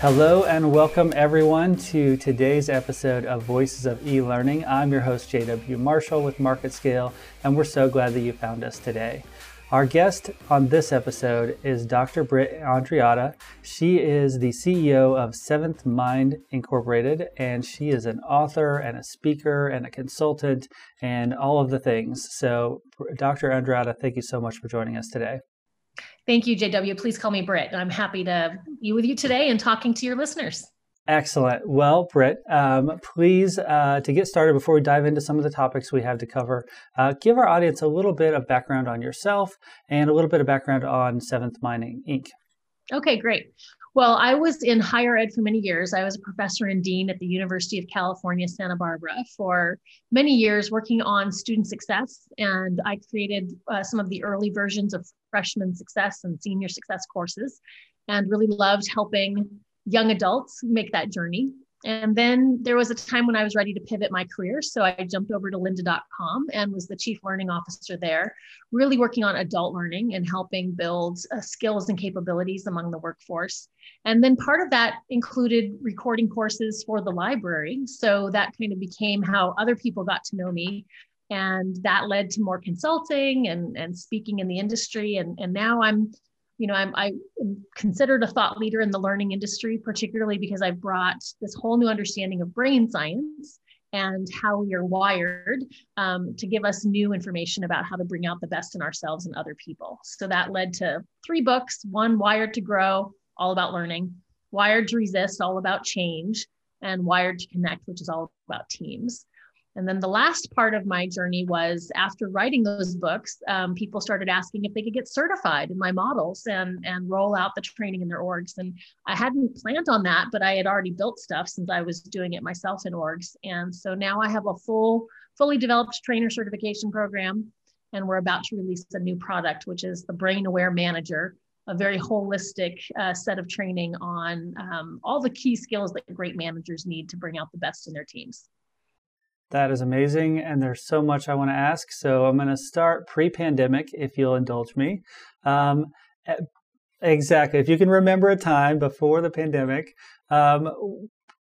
Hello and welcome everyone to today's episode of Voices of E-Learning. I'm your host JW Marshall with MarketScale and we're so glad that you found us today. Our guest on this episode is Dr. Britt Andreatta. She is the CEO of Seventh Mind Incorporated, and she is an author and a speaker and a consultant and all of the things. So, Dr. Andreatta, thank you so much for joining us today. Thank you, JW. Please call me Britt. I'm happy to be with you today and talking to your listeners. Excellent. Well, Britt, um, please, uh, to get started, before we dive into some of the topics we have to cover, uh, give our audience a little bit of background on yourself and a little bit of background on Seventh Mind Inc. Okay, great. Well, I was in higher ed for many years. I was a professor and dean at the University of California, Santa Barbara for many years, working on student success. And I created uh, some of the early versions of freshman success and senior success courses, and really loved helping young adults make that journey. And then there was a time when I was ready to pivot my career. So I jumped over to lynda.com and was the chief learning officer there, really working on adult learning and helping build uh, skills and capabilities among the workforce. And then part of that included recording courses for the library. So that kind of became how other people got to know me. And that led to more consulting and, and speaking in the industry. And, and now I'm you know, I'm, I'm considered a thought leader in the learning industry, particularly because I've brought this whole new understanding of brain science and how we are wired um, to give us new information about how to bring out the best in ourselves and other people. So that led to three books one, Wired to Grow, all about learning, Wired to Resist, all about change, and Wired to Connect, which is all about teams. And then the last part of my journey was after writing those books, um, people started asking if they could get certified in my models and, and roll out the training in their orgs. And I hadn't planned on that, but I had already built stuff since I was doing it myself in orgs. And so now I have a full, fully developed trainer certification program. And we're about to release a new product, which is the Brain Aware Manager, a very holistic uh, set of training on um, all the key skills that great managers need to bring out the best in their teams. That is amazing. And there's so much I want to ask. So I'm going to start pre pandemic, if you'll indulge me. Um, exactly. If you can remember a time before the pandemic, um,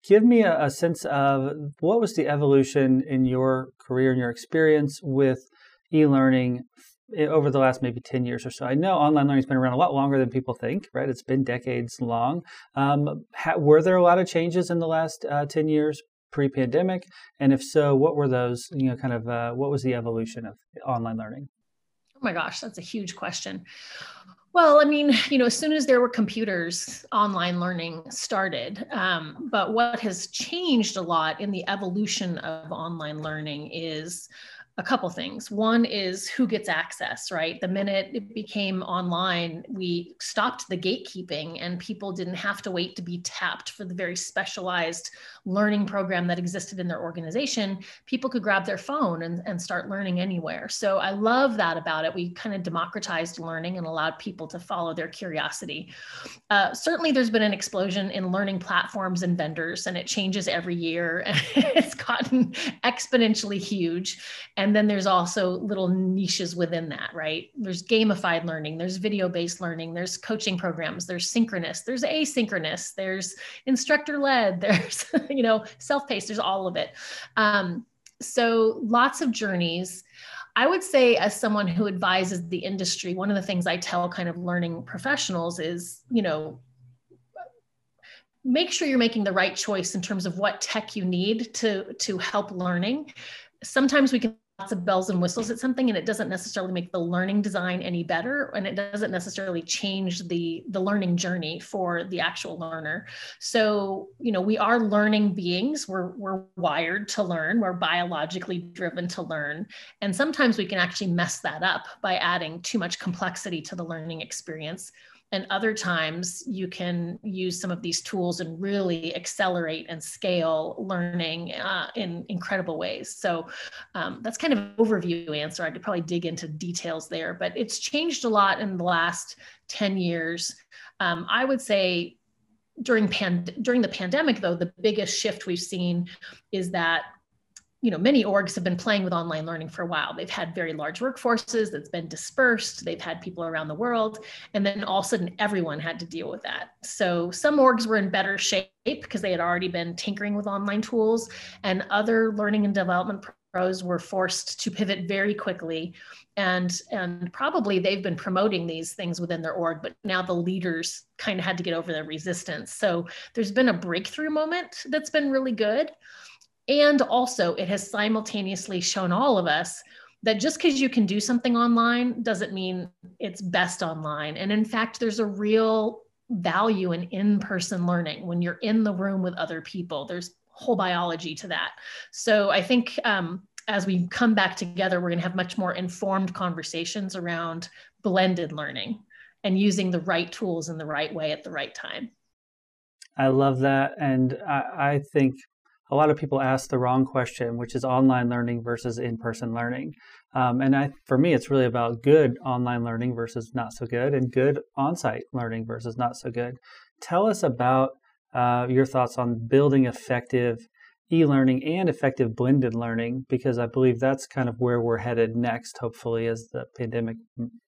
give me a, a, sense of what was the evolution in your career and your experience with e learning over the last maybe 10 years or so. I know online learning has been around a lot longer than people think, right? It's been decades long. Um, ha- were there a lot of changes in the last uh, 10 years pre-pandemic and if so what were those you know kind of uh, what was the evolution of online learning oh my gosh that's a huge question well i mean you know as soon as there were computers online learning started um, but what has changed a lot in the evolution of online learning is a couple things. One is who gets access, right? The minute it became online, we stopped the gatekeeping and people didn't have to wait to be tapped for the very specialized learning program that existed in their organization. People could grab their phone and, and start learning anywhere. So I love that about it. We kind of democratized learning and allowed people to follow their curiosity. Uh, certainly, there's been an explosion in learning platforms and vendors, and it changes every year. it's gotten exponentially huge. And then there's also little niches within that right there's gamified learning there's video based learning there's coaching programs there's synchronous there's asynchronous there's instructor led there's you know self-paced there's all of it um, so lots of journeys I would say, as someone who advises the industry, one of the things I tell kind of learning professionals is, you know, make sure you're making the right choice in terms of what tech you need to to help learning. Sometimes we can lots of bells and whistles at something and it doesn't necessarily make the learning design any better and it doesn't necessarily change the the learning journey for the actual learner. So you know we are learning beings. We're we're wired to learn. We're biologically driven to learn. And sometimes we can actually mess that up by adding too much complexity to the learning experience and other times you can use some of these tools and really accelerate and scale learning uh, in incredible ways. So um, that's kind of an overview answer. I could probably dig into details there, but it's changed a lot in the last 10 years. Um, I would say during, pand- during the pandemic, though, the biggest shift we've seen is that you know, many orgs have been playing with online learning for a while. They've had very large workforces that's been dispersed. They've had people around the world. And then all of a sudden, everyone had to deal with that. So some orgs were in better shape because they had already been tinkering with online tools, and other learning and development pros were forced to pivot very quickly. And, and probably they've been promoting these things within their org, but now the leaders kind of had to get over their resistance. So there's been a breakthrough moment that's been really good. And also, it has simultaneously shown all of us that just because you can do something online doesn't mean it's best online. And in fact, there's a real value in in person learning when you're in the room with other people. There's whole biology to that. So I think um, as we come back together, we're going to have much more informed conversations around blended learning and using the right tools in the right way at the right time. I love that. And I, I think a lot of people ask the wrong question, which is online learning versus in person learning. Um, and I, for me, it's really about good online learning versus not so good, and good on site learning versus not so good. Tell us about uh, your thoughts on building effective e-learning and effective blended learning because i believe that's kind of where we're headed next hopefully as the pandemic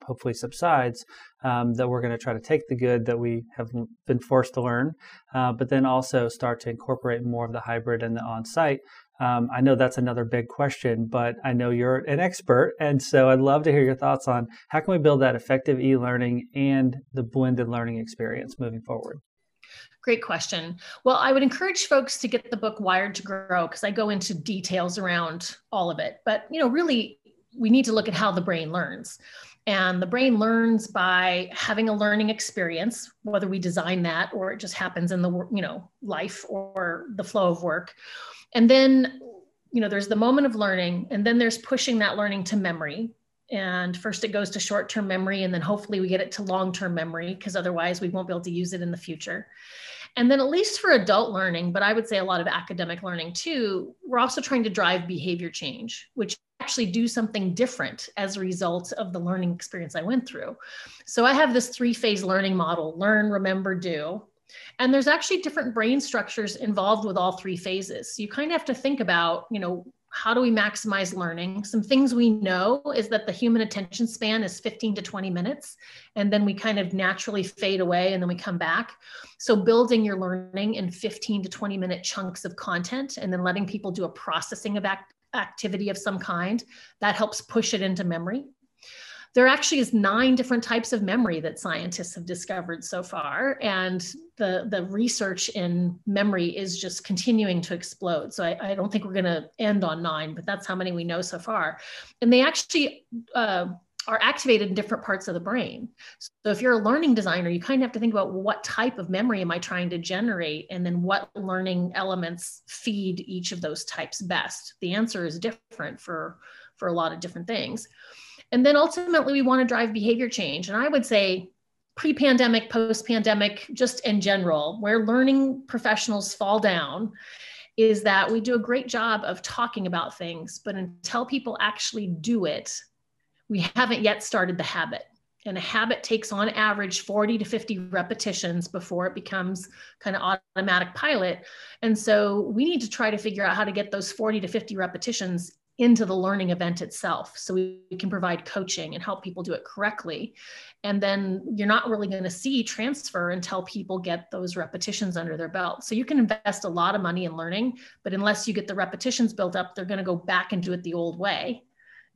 hopefully subsides um, that we're going to try to take the good that we have been forced to learn uh, but then also start to incorporate more of the hybrid and the on-site. Um, i know that's another big question but i know you're an expert and so i'd love to hear your thoughts on how can we build that effective e-learning and the blended learning experience moving forward Great question. Well, I would encourage folks to get the book Wired to Grow because I go into details around all of it. But, you know, really, we need to look at how the brain learns. And the brain learns by having a learning experience, whether we design that or it just happens in the, you know, life or the flow of work. And then, you know, there's the moment of learning, and then there's pushing that learning to memory, and first it goes to short term memory and then hopefully we get it to long term memory because otherwise we won't be able to use it in the future and then, at least for adult learning, but I would say a lot of academic learning too, we're also trying to drive behavior change, which actually do something different as a result of the learning experience I went through. So I have this three phase learning model learn, remember, do. And there's actually different brain structures involved with all three phases. So you kind of have to think about, you know, how do we maximize learning? Some things we know is that the human attention span is 15 to 20 minutes, and then we kind of naturally fade away and then we come back. So, building your learning in 15 to 20 minute chunks of content and then letting people do a processing of act- activity of some kind that helps push it into memory there actually is nine different types of memory that scientists have discovered so far and the, the research in memory is just continuing to explode so i, I don't think we're going to end on nine but that's how many we know so far and they actually uh, are activated in different parts of the brain. So if you're a learning designer, you kind of have to think about what type of memory am I trying to generate and then what learning elements feed each of those types best. The answer is different for for a lot of different things. And then ultimately, we want to drive behavior change. And I would say, pre pandemic, post pandemic, just in general, where learning professionals fall down is that we do a great job of talking about things, but until people actually do it, we haven't yet started the habit. And a habit takes on average 40 to 50 repetitions before it becomes kind of automatic pilot. And so we need to try to figure out how to get those 40 to 50 repetitions into the learning event itself. So we, can provide coaching and help people do it correctly. And then you're not really going to see transfer until people get those repetitions under their belt. So you can invest a lot of money in learning, but unless you get the repetitions built up, they're going to go back and do it the old way.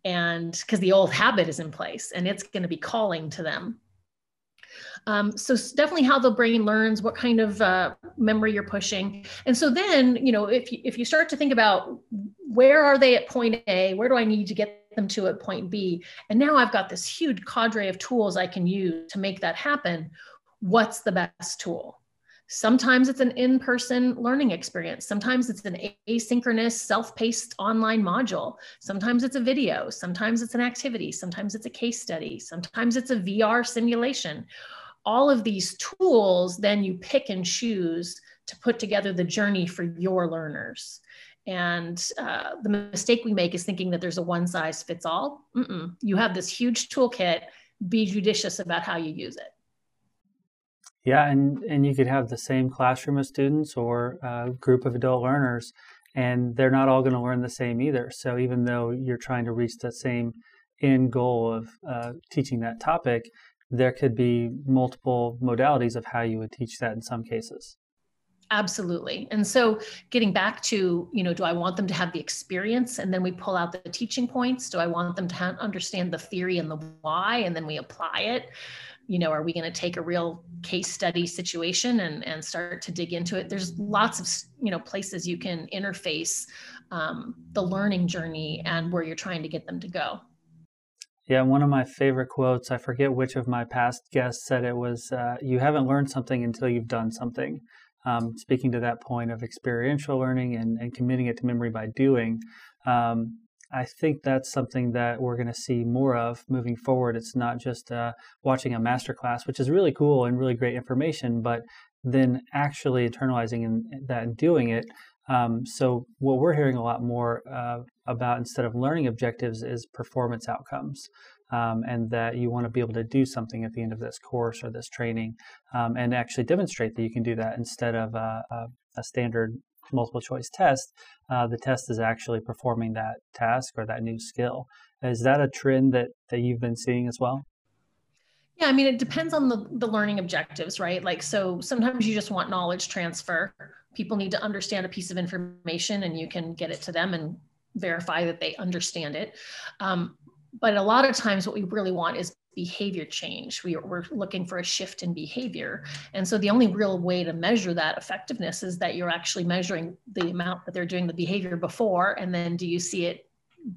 And because the old habit is in place and it's going to be calling to them. Um, so definitely how the brain learns, what kind of uh, memory you're pushing. And so then, you know, if you, if you start to think about where are they at point A, where do I need to get them to at point B? And now I've got this huge cadre of tools I can use to make that happen. What's the best tool? Sometimes it's an in person learning experience. Sometimes it's an asynchronous, self paced online module. Sometimes it's a video. Sometimes it's an activity. Sometimes it's a case study. Sometimes it's a VR simulation all of these tools, then you pick and choose to put together the journey for your learners. And uh, the mistake we make is thinking that there's a one size fits all. Mm-mm. You have this huge toolkit. Be judicious about how you use it. Yeah, and and you could have the same classroom of students or a group of adult learners, and they're not all going to learn the same either. So even though you're trying to reach the same end goal of uh, teaching that topic, there could be multiple modalities of how you would teach that in some cases. Absolutely. And so getting back to, you know, do I want them to have the experience and then we pull out the teaching points? Do I want them to ha- understand the theory and the why and then we apply it? You know, are we going to take a real case study situation and, and start to dig into it? There's lots of, you know, places you can interface um, the learning journey and where you're trying to get them to go. Yeah, one of my favorite quotes, I forget which of my past guests said it was, uh, You haven't learned something until you've done something. Um, speaking to that point of experiential learning and, and committing it to memory by doing, um, I think that's something that we're going to see more of moving forward. It's not just uh, watching a master class, which is really cool and really great information, but then actually internalizing in, that and doing it um, so what we're hearing a lot more uh, about instead of learning objectives is performance outcomes. Um, and that you want to be able to do something at the end of this course or this training um, and actually demonstrate that you can do that instead of a, a, a standard multiple choice test. Uh, the test is actually performing that task or that new skill. Is that a trend that, that you've been seeing as well? Yeah, I mean, it depends on the, the learning objectives, right? Like, so sometimes you just want knowledge transfer. People need to understand a piece of information and you can get it to them and verify that they understand it. Um, but a lot of times, what we really want is behavior change. We, we're looking for a shift in behavior. And so the only real way to measure that effectiveness is that you're actually measuring the amount that they're doing the behavior before, and then do you see it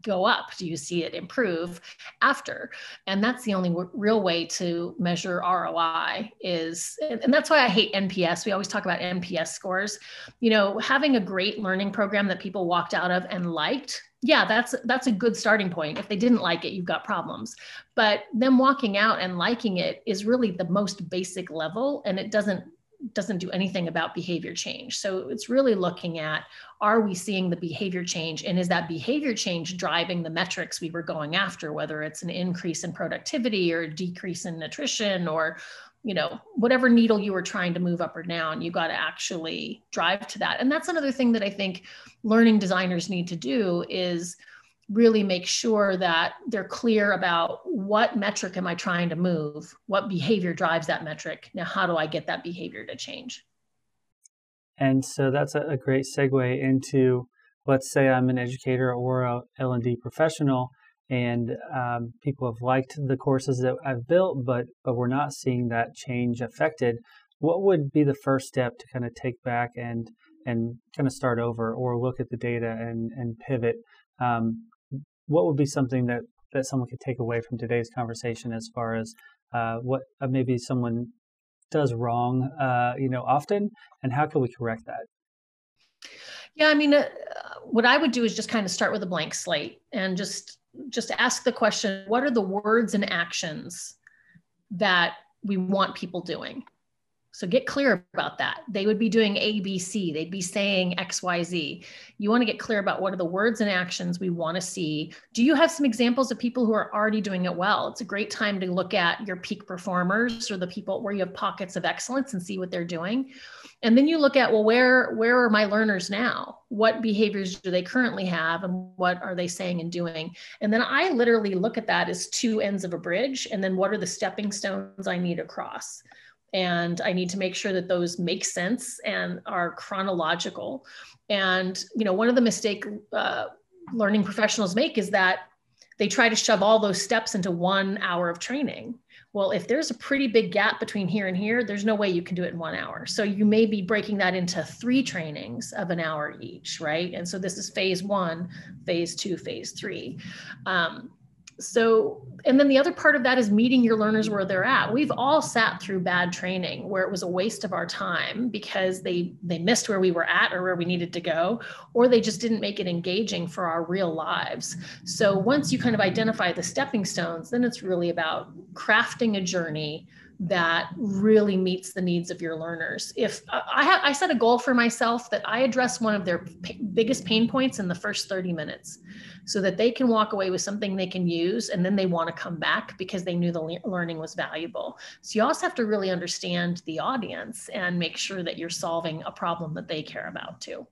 go up? Do you see it improve after? And that's the only w- real way to measure ROI is, and that's why I hate NPS. We always talk about NPS scores. You know, having a great learning program that people walked out of and liked yeah that's that's a good starting point if they didn't like it you've got problems but them walking out and liking it is really the most basic level and it doesn't doesn't do anything about behavior change. So it's really looking at are we seeing the behavior change and is that behavior change driving the metrics we were going after whether it's an increase in productivity or a decrease in attrition or you know whatever needle you were trying to move up or down you got to actually drive to that. And that's another thing that I think learning designers need to do is really make sure that they're clear about what metric am I trying to move? What behavior drives that metric? Now, how do I get that behavior to change? And so that's a, great segue into let's say I'm an educator or a L&D professional and um, people have liked the courses that I've built, but but we're not seeing that change affected. What would be the first step to kind of take back and and kind of start over, or look at the data and and pivot? Um, what would be something that that someone could take away from today's conversation as far as uh, what uh, maybe someone does wrong, uh, you know, often, and how can we correct that? Yeah, I mean, uh, what I would do is just kind of start with a blank slate and just just ask the question: What are the words and actions that we want people doing? So get clear about that. They would be doing ABC, they'd be saying XYZ. You want to get clear about what are the words and actions we want to see. Do you have some examples of people who are already doing it well? It's a great time to look at your peak performers or the people where you have pockets of excellence and see what they're doing. And then you look at, well, where where are my learners now? What behaviors do they currently have and what are they saying and doing? And then I literally look at that as two ends of a bridge and then what are the stepping stones I need across? And I need to make sure that those make sense and are chronological. And you know, one of the mistake uh, learning professionals make is that they try to shove all those steps into one hour of training. Well, if there's a pretty big gap between here and here, there's no way you can do it in one hour. So you may be breaking that into three trainings of an hour each, right? And so this is phase one, phase two, phase three. Um, so and then the other part of that is meeting your learners where they're at. We've all sat through bad training where it was a waste of our time because they they missed where we were at or where we needed to go or they just didn't make it engaging for our real lives. So once you kind of identify the stepping stones then it's really about crafting a journey that really meets the needs of your learners. If I have, I set a goal for myself that I address one of their p- biggest pain points in the first 30 minutes so that they can walk away with something they can use and then they want to come back because they knew the le- learning was valuable. So you also have to really understand the audience and make sure that you're solving a problem that they care about too.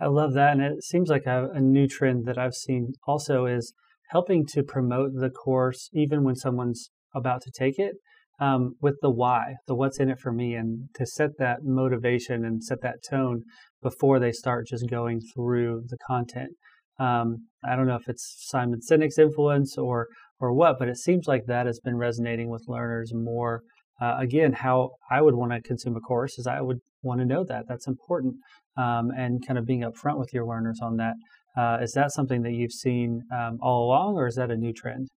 I love that. And it seems like a, a new trend that I've seen also is helping to promote the course even when someone's about to take it um, with the why, the what's in it for me, and to set that motivation and set that tone before they start just going through the content. Um, I don't know if it's Simon Sinek's influence or or what, but it seems like that has been resonating with learners more. Uh, again, how I would want to consume a course is I would want to know that that's important, um, and kind of being upfront with your learners on that. Uh, is that something that you've seen um, all along, or is that a new trend?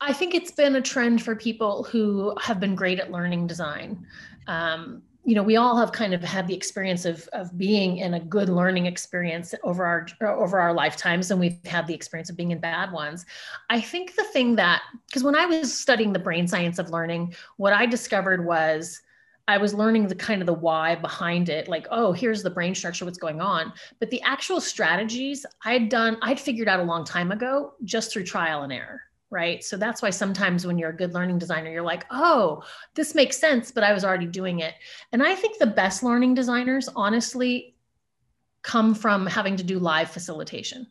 I think it's been a trend for people who have been great at learning design. Um, you know, we all have kind of had the experience of, of being in a good learning experience over our over our lifetimes, and we've had the experience of being in bad ones. I think the thing that because when I was studying the brain science of learning, what I discovered was I was learning the kind of the why behind it, like, oh, here's the brain structure, what's going on. But the actual strategies I'd done, I'd figured out a long time ago just through trial and error right? So that's why sometimes when you're a good learning designer, you're like, oh, this makes sense, but I was already doing it. And I think the best learning designers, honestly, come from having to do live facilitation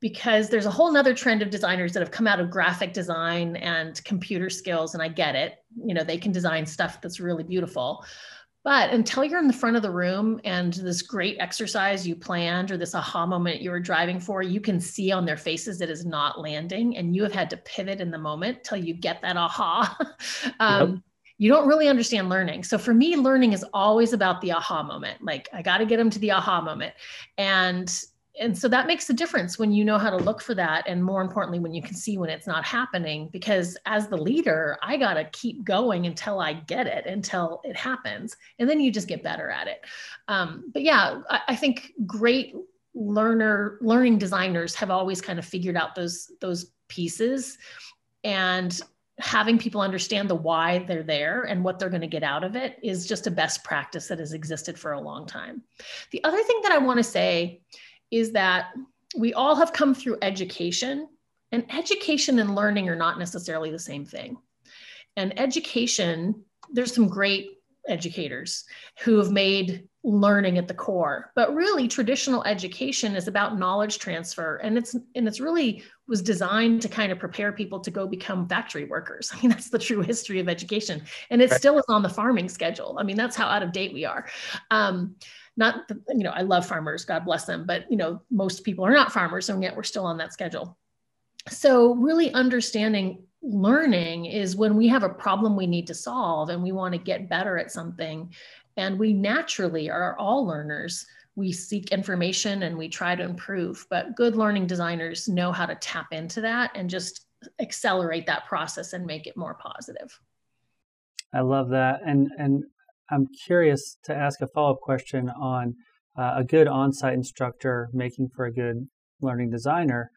because there's a whole nother trend of designers that have come out of graphic design and computer skills and i get it you know they can design stuff that's really beautiful but until you're in the front of the room and this great exercise you planned or this aha moment you were driving for, you can see on their faces it is not landing and you have had to pivot in the moment till you get that aha. um, yep. You don't really understand learning. So for me, learning is always about the aha moment. Like I got to get them to the aha moment. And and so that makes a difference when you know how to look for that and more importantly when you can see when it's not happening because as the leader i got to keep going until i get it until it happens and then you just get better at it. Um, but yeah I, I, think great learner learning designers have always kind of figured out those those pieces and having people understand the why they're there and what they're going to get out of it is just a best practice that has existed for a long time. The other thing that i want to say is that we all have come through education, and education and learning are not necessarily the same thing. And education, there's some great educators who have made learning at the core but really traditional education is about knowledge transfer and it's and it's really was designed to kind of prepare people to go become factory workers i mean that's the true history of education and it right. still is on the farming schedule i mean that's how out of date we are um, not the, you know i love farmers god bless them but you know most people are not farmers and yet we're still on that schedule. So really understanding learning is when we have a problem we need to solve and we want to get better at something and we naturally are all learners. We seek information and we try to improve but good learning designers know how to tap into that and just accelerate that process and make it more positive. I love that. And and I'm curious to ask a follow up question on uh, a good on site instructor making for a good learning designer.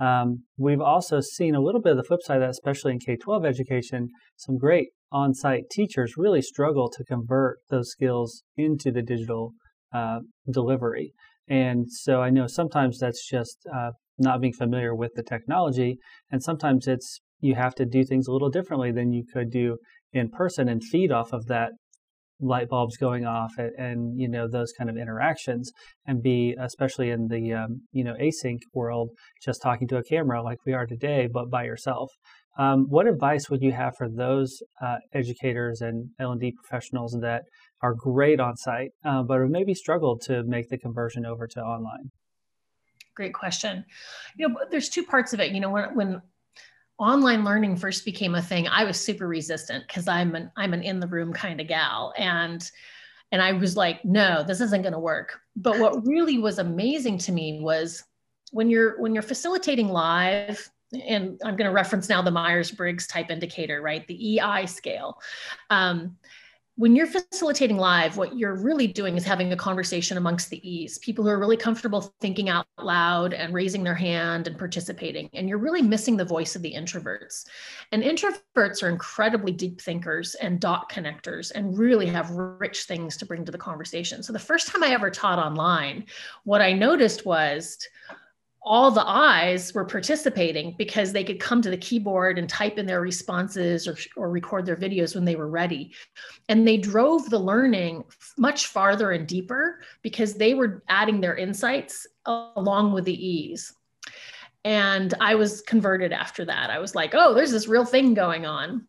Um, we've also seen a little bit of the flip side of that, especially in K 12 education. Some great on site teachers really struggle to convert those skills into the digital uh, delivery. And so I know sometimes that's just uh, not being familiar with the technology, and sometimes it's you have to do things a little differently than you could do in person and feed off of that light bulbs going off and, and, you know those kind of interactions and be especially in the um, you know async world just talking to a camera like we are today but by yourself. Um, what advice would you have for those uh, educators and l&d professionals that are great on site uh, but have maybe struggled to make the conversion over to online? Great question. You know there's two parts of it. You know when, when online learning first became a thing, I was super resistant because I'm an I'm an in the room kind of gal, and and I was like, no, this isn't going to work. But what really was amazing to me was when you're when you're facilitating live and i'm going to reference now the myers-briggs type indicator right? The ei scale. Um, when you're facilitating live, what you're really doing is having a conversation amongst the E's, people who are really comfortable thinking out loud and raising their hand and participating. And you're really missing the voice of the introverts. And introverts are incredibly deep thinkers and dot connectors and really have rich things to bring to the conversation. So the first time I ever taught online, what I noticed was, all the I's were participating because they could come to the keyboard and type in their responses or, or record their videos when they were ready. And they drove the learning much farther and deeper because they were adding their insights along with the E's. And I was converted after that. I was like, oh, there's this real thing going on.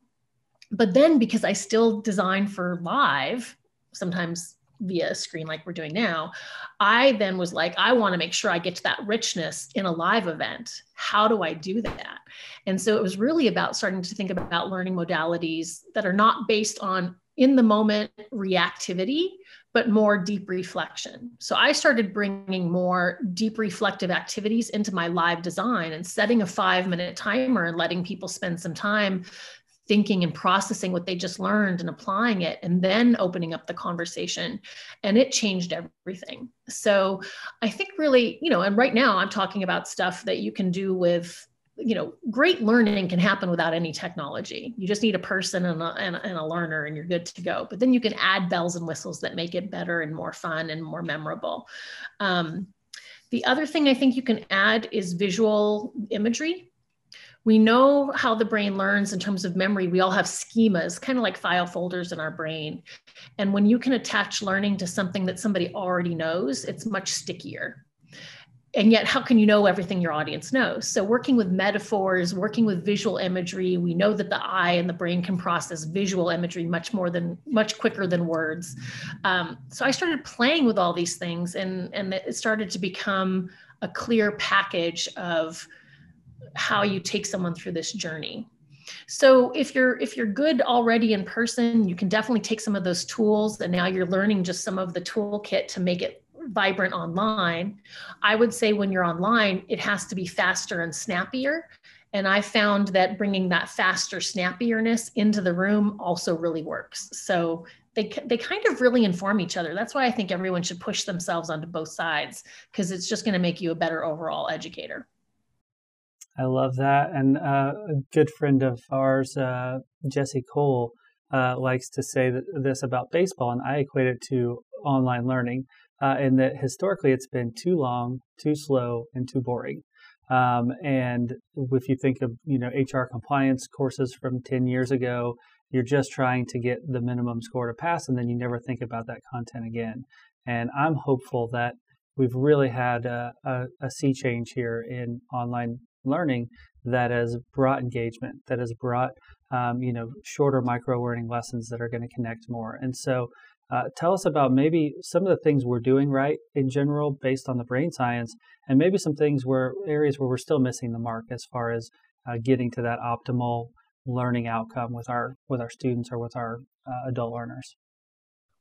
But then because I still design for live, sometimes via a screen like we're doing now, I then was like, I want to make sure I get to that richness in a live event. How do I do that? And so it was really about starting to think about learning modalities that are not based on in the moment reactivity, but more deep reflection. So I started bringing more deep reflective activities into my live design and setting a five minute timer and letting people spend some time thinking and processing what they just learned and applying it and then opening up the conversation. And it changed everything. So i think really you know and right now i'm talking about stuff that you can do with you know great learning can happen without any technology. You just need a person and a, and and a learner and you're good to go. But then you can add bells and whistles that make it better and more fun and more memorable. Um, the other thing i think you can add is visual imagery we know how the brain learns in terms of memory. We all have schemas, kind of like file folders in our brain. And when you can attach learning to something that somebody already knows, it's much stickier. And yet, how can you know everything your audience knows? So, working with metaphors, working with visual imagery, we know that the eye and the brain can process visual imagery much more than, much quicker than words. Um, so, I started playing with all these things, and, and it started to become a clear package of how you take someone through this journey. So if you're if you're good already in person you can definitely take some of those tools and now you're learning just some of the toolkit to make it vibrant online. I would say when you're online it has to be faster and snappier. And i found that bringing that faster snappierness into the room also really works. So they, they kind of really inform each other. That's why i think everyone should push themselves onto both sides because it's just going to make you a better overall educator I love that. And uh, a good friend of ours, uh, Jesse Cole, uh, likes to say that, this about baseball, and I equate it to online learning, uh, in that historically it's been too long, too slow, and too boring. Um, and if you think of you know HR compliance courses from 10 years ago, you're just trying to get the minimum score to pass, and then you never think about that content again. And I'm hopeful that we've really had a, a, a sea change here in online learning that has brought engagement, that has brought um, you know shorter micro learning lessons that are going to connect more. And so, uh, tell us about maybe some of the things we're doing right in general based on the brain science, and maybe some things where areas where we're still missing the mark as far as uh, getting to that optimal learning outcome with our with our students or with our uh, adult learners.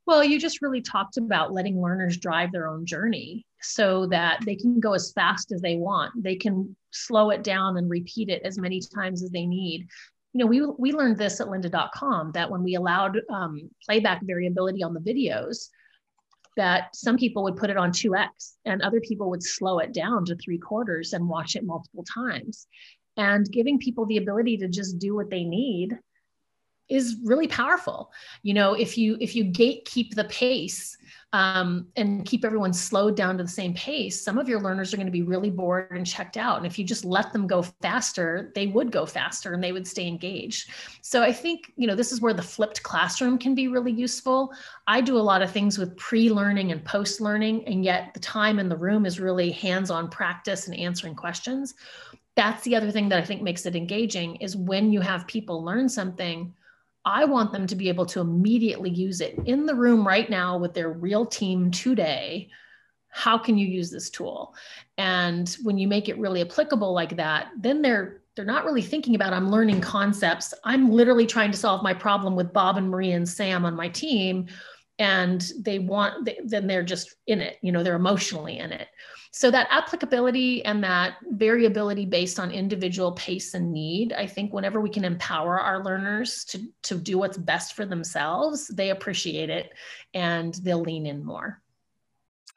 Well, you just really talked about letting learners drive their own journey so that they can go as fast as they want. They can slow it down and repeat it as many times as they need. You know, we, we learned this at lynda.com that when we allowed um, playback variability on the videos, that some people would put it on 2x and other people would slow it down to three quarters and watch it multiple times. And giving people the ability to just do what they need is really powerful. You know, if you if you gatekeep the pace um, and keep everyone slowed down to the same pace, some of your learners are going to be really bored and checked out. And if you just let them go faster, they would go faster and they would stay engaged. So I think, you know, this is where the flipped classroom can be really useful. I do a lot of things with pre-learning and post-learning, and yet the time in the room is really hands-on practice and answering questions. That's the other thing that I think makes it engaging is when you have people learn something I want them to be able to immediately use it in the room right now with their real team today. How can you use this tool? And when you make it really applicable like that, then they're they're not really thinking about I'm learning concepts. I'm literally trying to solve my problem with Bob and Marie and Sam on my team and they want they, then they're just in it, you know, they're emotionally in it. So that applicability and that variability based on individual pace and need, I think whenever we can empower our learners to, to do what's best for themselves, they appreciate it and they'll lean in more.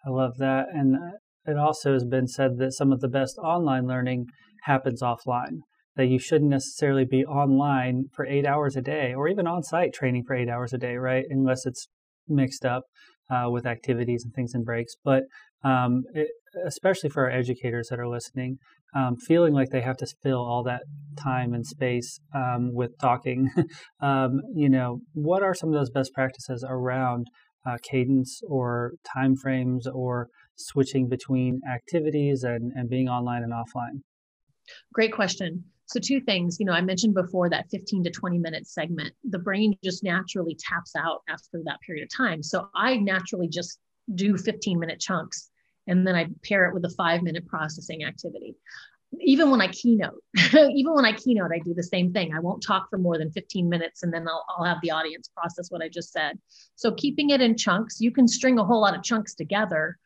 I love that. And uh, it also has been said that some of the best online learning happens offline. That you shouldn't necessarily be online for eight hours a day or even on site training for eight hours a day, right? Unless it's mixed up uh, with activities and things and breaks. But um, it, especially for our educators that are listening, um, feeling like they have to fill all that time and space um, with talking. um, you know, what are some of those best practices around uh, cadence or time frames or switching between activities and, and being online and offline? Great question. So, two things. You know, I mentioned before that 15 to 20 minute segment, the brain just naturally taps out after that period of time. So, I naturally just do 15 minute chunks and then I pair it with a five minute processing activity. Even when I keynote, even when I keynote, I do the same thing. I won't talk for more than 15 minutes and then I'll, I'll have the audience process what I just said. So, keeping it in chunks, you can string a whole lot of chunks together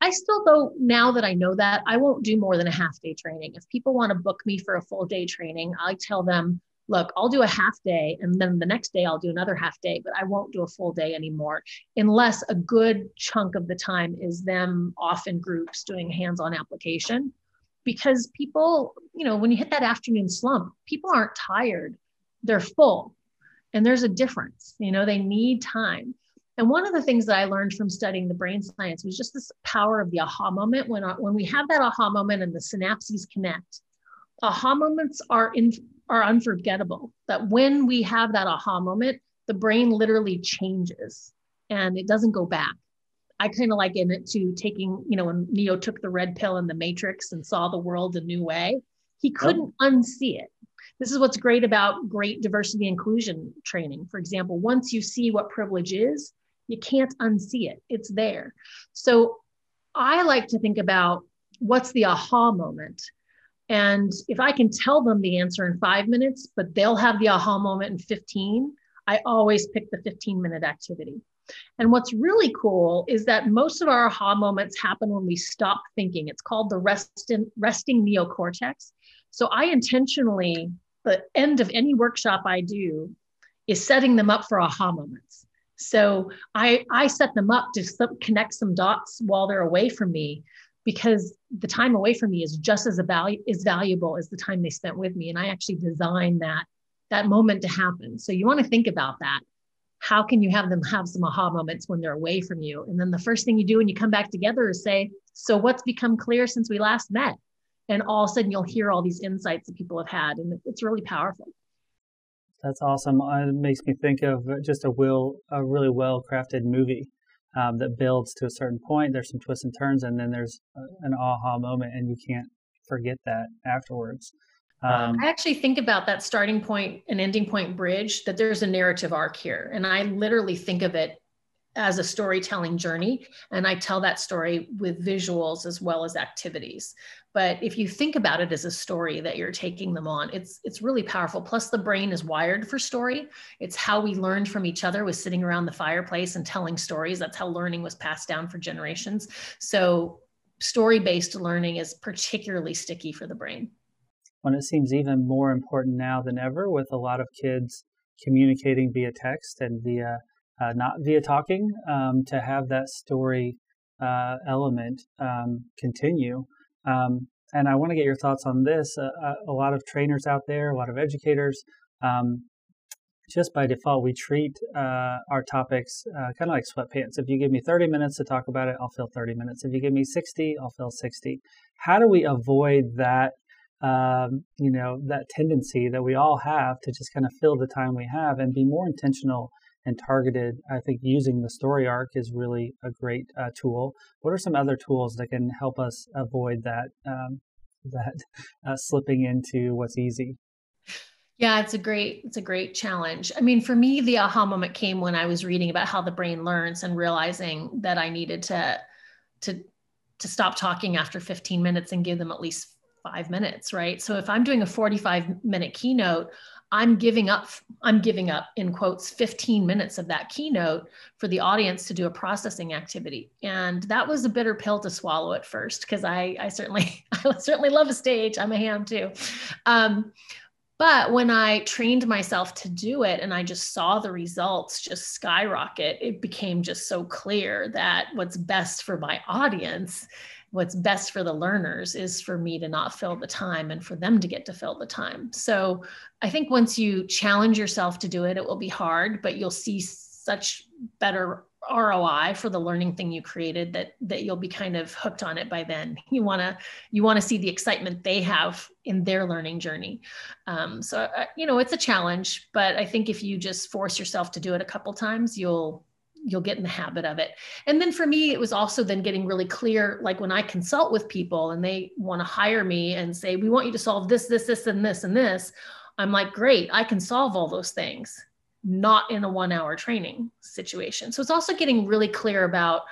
I still, though, now that I know that, I won't do more than a half day training. If people want to book me for a full day training, I tell them, look, I'll do a half day and then the next day I'll do another half day, but I won't do a full day anymore unless a good chunk of the time is them off in groups doing hands on application. Because people, you know, when you hit that afternoon slump, people aren't tired, they're full. And there's a difference, you know, they need time. And one of the things that I learned from studying the brain science was just this power of the aha moment. When, uh, when we have that aha moment and the synapses connect, aha moments are in, are unforgettable. That when we have that aha moment, the brain literally changes and it doesn't go back. I kind of liken it to taking, you know, when Neo took the red pill in the Matrix and saw the world a new way, he couldn't oh. unsee it. This is what's great about great diversity inclusion training. For example, once you see what privilege is, you can't unsee it, it's there. So I like to think about what's the aha moment. And if I can tell them the answer in five minutes, but they'll have the aha moment in 15, I always pick the 15 minute activity. And what's really cool is that most of our aha moments happen when we stop thinking. It's called the resting, resting neocortex. So I intentionally, the end of any workshop I do is setting them up for aha moments. So I, I set them up to connect some dots while they're away from me because the time away from me is just as a value is valuable as the time they spent with me. And I actually designed that that moment to happen. So you want to think about that. How can you have them have some aha moments when they're away from you? And then the first thing you do when you come back together is say, So what's become clear since we last met? And all of a sudden you'll hear all these insights that people have had. And it's really powerful. That's awesome. Uh, it makes me think of just a will a really well crafted movie um, that builds to a certain point. There's some twists and turns, and then there's an aha moment, and you can't forget that afterwards. Um, I actually think about that starting point and ending point bridge that there's a narrative arc here, and I literally think of it as a storytelling journey and i tell that story with visuals as well as activities. But if you think about it as a story that you're taking them on it's it's really powerful. Plus the brain is wired for story. It's how we learned from each other was sitting around the fireplace and telling stories. That's how learning was passed down for generations. So story based learning is particularly sticky for the brain. When it seems even more important now than ever with a lot of kids communicating via text and via uh, not via talking, um, to have that story uh, element um, continue. Um, and I want to get your thoughts on this. Uh, uh a lot of trainers out there, a lot of educators, um, just by default, we treat uh, our topics uh, kind of like sweatpants. If you give me 30 minutes to talk about it, I'll fill 30 minutes. If you give me 60, I'll fill 60. How do we avoid that um, you know, that tendency that we all have to just kind of fill the time we have and be more intentional and targeted. I think using the story arc is really a great uh, tool. What are some other tools that can help us avoid that um, that uh, slipping into what's easy? Yeah, it's a great it's a great challenge. I mean, for me, the aha moment came when I was reading about how the brain learns and realizing that I needed to to to stop talking after 15 minutes and give them at least five minutes, right? So if I'm doing a 45 minute keynote, I'm giving up, I'm giving up in quotes 15 minutes of that keynote for the audience to do a processing activity. And that was a bitter pill to swallow at first because I, I certainly, I certainly love a stage. I'm a ham too. Um, but when I trained myself to do it and I just saw the results just skyrocket, it became just so clear that what's best for my audience what's best for the learners is for me to not fill the time and for them to get to fill the time. So I think once you challenge yourself to do it, it will be hard, but you'll see such better ROI for the learning thing you created that that you'll be kind of hooked on it by then. You want to you want to see the excitement they have in their learning journey. Um, so uh, you know it's a challenge, but I think if you just force yourself to do it a couple times, you'll you'll get in the habit of it. And then for me, it was also then getting really clear. Like when I consult with people and they want to hire me and say, "We want you to solve this, this, this, and this, and this," I'm like, "Great, I can solve all those things." not in a one hour training situation. So it's also getting really clear about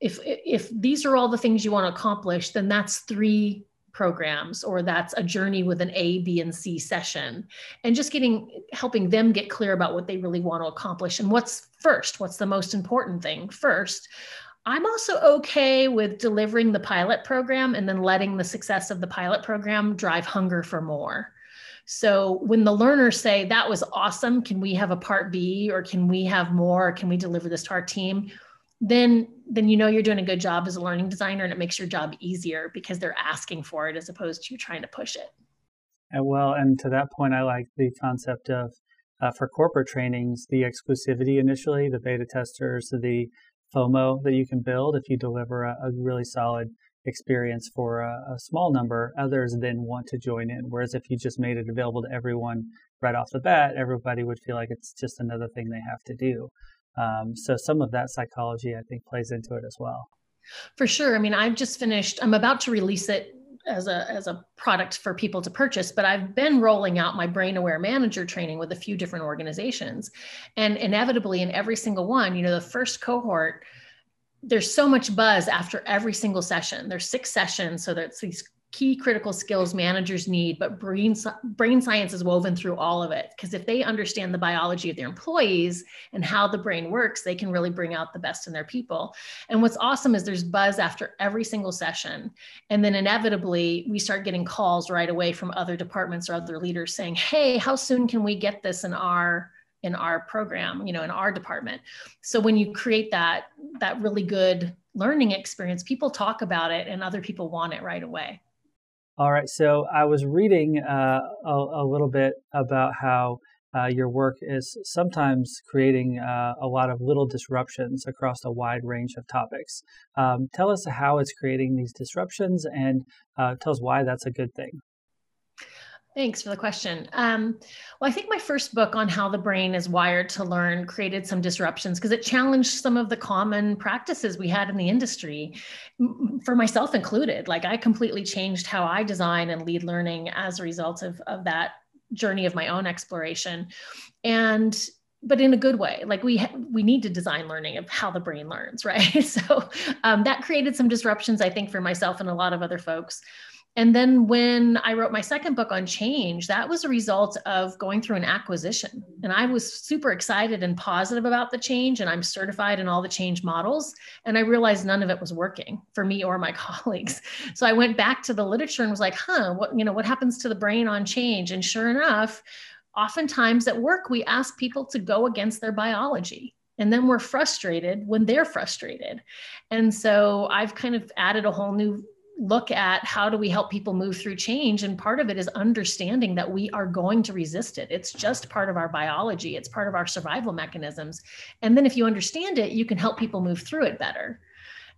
if if these are all the things you want to accomplish, then that's three programs or that's a journey with an A, B, and C session. And just getting helping them get clear about what they really want to accomplish and what's first, what's the most important thing first. I'm also okay with delivering the pilot program and then letting the success of the pilot program drive hunger for more. So when the learners say, that was awesome, can we have a part B or can we have more? Can we deliver this to our team? Then, then you know you're doing a good job as a learning designer and it makes your job easier because they're asking for it as opposed to you trying to push it. And well, and to that point, I like the concept of uh, for corporate trainings, the exclusivity initially, the beta testers, the FOMO that you can build if you deliver a, a really solid experience for a, a, small number, others then want to join in. Whereas if you just made it available to everyone right off the bat, everybody would feel like it's just another thing they have to do. Um, so some of that psychology, I think, plays into it as well. For sure. I mean, I've just finished. I'm about to release it as a as a product for people to purchase but i've been rolling out my brain aware manager training with a few different organizations and inevitably in every single one you know the first cohort there's so much buzz after every single session. There's six sessions, so that's these key critical skills managers need, but brain, brain science is woven through all of it. Because if they understand the biology of their employees and how the brain works, they can really bring out the best in their people. And what's awesome is there's buzz after every single session. And then inevitably, we start getting calls right away from other departments or other leaders saying, hey, how soon can we get this in our in our program you know in our department so when you create that that really good learning experience people talk about it and other people want it right away all right so i was reading uh, a, a, little bit about how uh, your work is sometimes creating uh, a lot of little disruptions across a wide range of topics. Um, tell us how it's creating these disruptions and uh, tell us why that's a good thing. Thanks for the question. Um, well, I think my first book on how the brain is wired to learn created some disruptions because it challenged some of the common practices we had in the industry, for myself included. Like I completely changed how I design and lead learning as a result of, of that journey of my own exploration. And but in a good way like we we need to design learning of how the brain learns right so um, that created some disruptions i think for myself and a lot of other folks and then when I wrote my second book on change, that was a result of going through an acquisition. And I was super excited and positive about the change. And I'm certified in all the change models. And I realized none of it was working for me or my colleagues. So I went back to the literature and was like, huh, what, you know, what happens to the brain on change? And sure enough, oftentimes at work, we ask people to go against their biology and then we're frustrated when they're frustrated and so i've kind of added a whole new look at how do we help people move through change and part of it is understanding that we are going to resist it. It's just part of our biology. It's part of our survival mechanisms. And then if you understand it you can help people move through it better.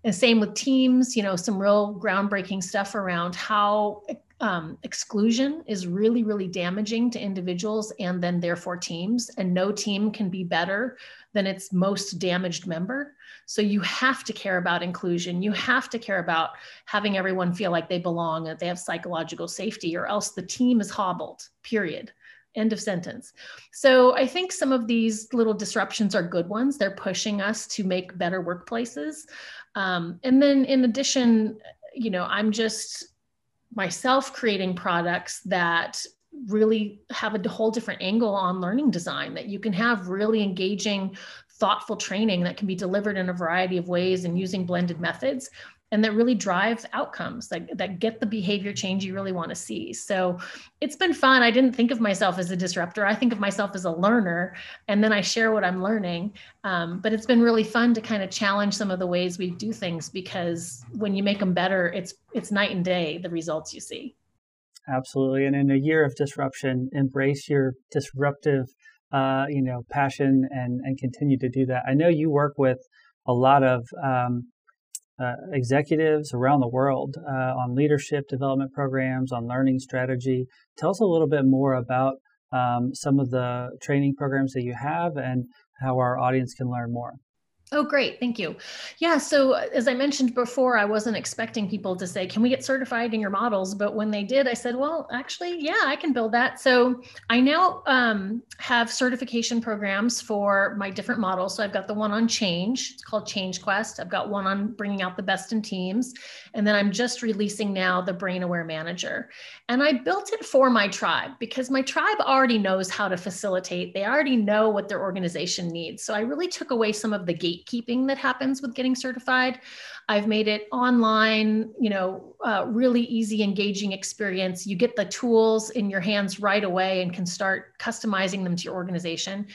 And same with teams you know some real groundbreaking stuff around how um, exclusion is really really damaging to individuals and then therefore teams. And no team can be better than its most damaged member so you have to care about inclusion. You have to care about having everyone feel like they belong, that they have psychological safety, or else the team is hobbled, period. End of sentence. So I think some of these little disruptions are good ones. They're pushing us to make better workplaces. Um, and then in addition, you know, I'm just myself creating products that really have a whole different angle on learning design that you can have really engaging thoughtful training that can be delivered in a variety of ways and using blended methods and that really drives outcomes that, that get the behavior change you really want to see. So it's been fun. I didn't think of myself as a disruptor. I think of myself as a learner and then i share what i'm learning. Um, but it's been really fun to kind of challenge some of the ways we do things because when you make them better it's it's night and day the results you see. Absolutely and in a year of disruption embrace your disruptive uh, you know, passion and, and continue to do that. I know you work with a lot of um, uh, executives around the world uh, on leadership development programs, on learning strategy. Tell us a little bit more about um, some of the training programs that you have and how our audience can learn more. Oh, great. Thank you. Yeah. So, uh, as I mentioned before, I wasn't expecting people to say, Can we get certified in your models? But when they did, I said, Well, actually, yeah, I can build that. So, I now um, have certification programs for my different models. So, I've got the one on change, it's called Change Quest. I've got one on bringing out the best in teams. And then I'm just releasing now the Brain Aware Manager. And I built it for my tribe because my tribe already knows how to facilitate, they already know what their organization needs. So, I really took away some of the gate gatekeeping that happens with getting certified. I've made it online, you know, uh, really easy, engaging experience. You get the tools in your hands right away and can start customizing them to your organization.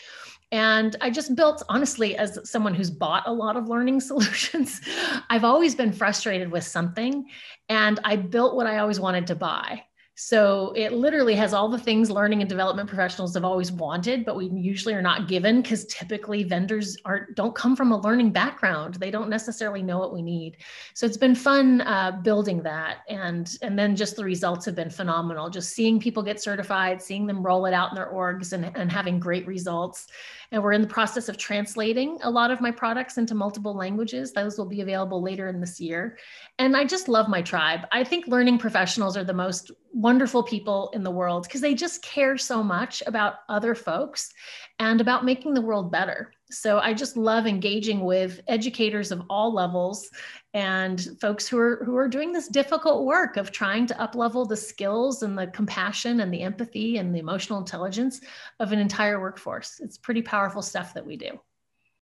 And I just built, honestly, as someone who's bought a lot of learning solutions, I've always been frustrated with something. And I built what I always wanted to buy. So it literally has all the things learning and development professionals have always wanted, but we usually are not given because typically vendors aren't don't come from a learning background. They don't necessarily know what we need. So it's been fun uh, building that, and and then just the results have been phenomenal. Just seeing people get certified, seeing them roll it out in their orgs, and and having great results. And we're in the process of translating a lot of my products into multiple languages. Those will be available later in this year. And I just love my tribe. I think learning professionals are the most wonderful people in the world because they just care so much about other folks and about making the world better. So I just love engaging with educators of all levels and folks who are who are doing this difficult work of trying to uplevel the skills and the compassion and the empathy and the emotional intelligence of an entire workforce. It's pretty powerful stuff that we do.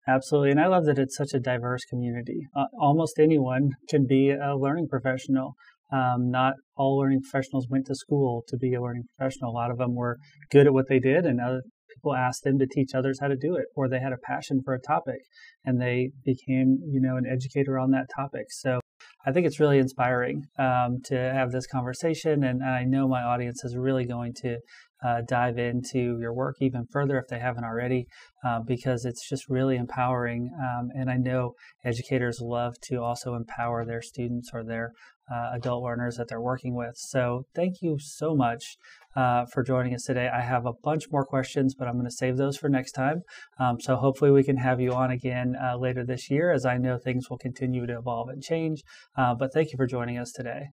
Absolutely. And I love that it's such a diverse community. Uh, almost anyone can be a learning professional. Um, not all learning professionals went to school to be a learning professional. A lot of them were good at what they did, and other people asked them to teach others how to do it, or they had a passion for a topic and they became, you know, an educator on that topic. So I think it's really inspiring um, to have this conversation, and, and, I know my audience is really going to uh, dive into your work even further if they haven't already, uh, because it's just really empowering. Um, and I know educators love to also empower their students or their uh, adult learners that they're working with. So thank you so much uh, for joining us today. I have a bunch more questions, but I'm going to save those for next time. Um, so hopefully we can have you on again uh, later this year, as I know things will continue to evolve and change. Uh, but thank you for joining us today.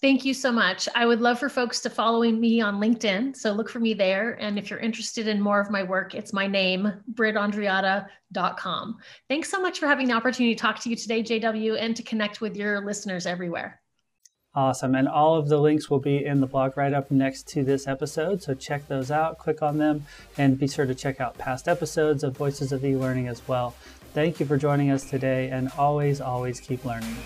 Thank you so much. I would love for folks to follow me on LinkedIn. So look for me there. And if you're interested in more of my work, it's my name, brittandreatta.com. Thanks so much for having the opportunity to talk to you today, JW, and to connect with your listeners everywhere. Awesome. And all of the links will be in the blog right up next to this episode. So check those out, click on them, and be sure to check out past episodes of Voices of e Learning as well. Thank you for joining us today, and always, always keep learning.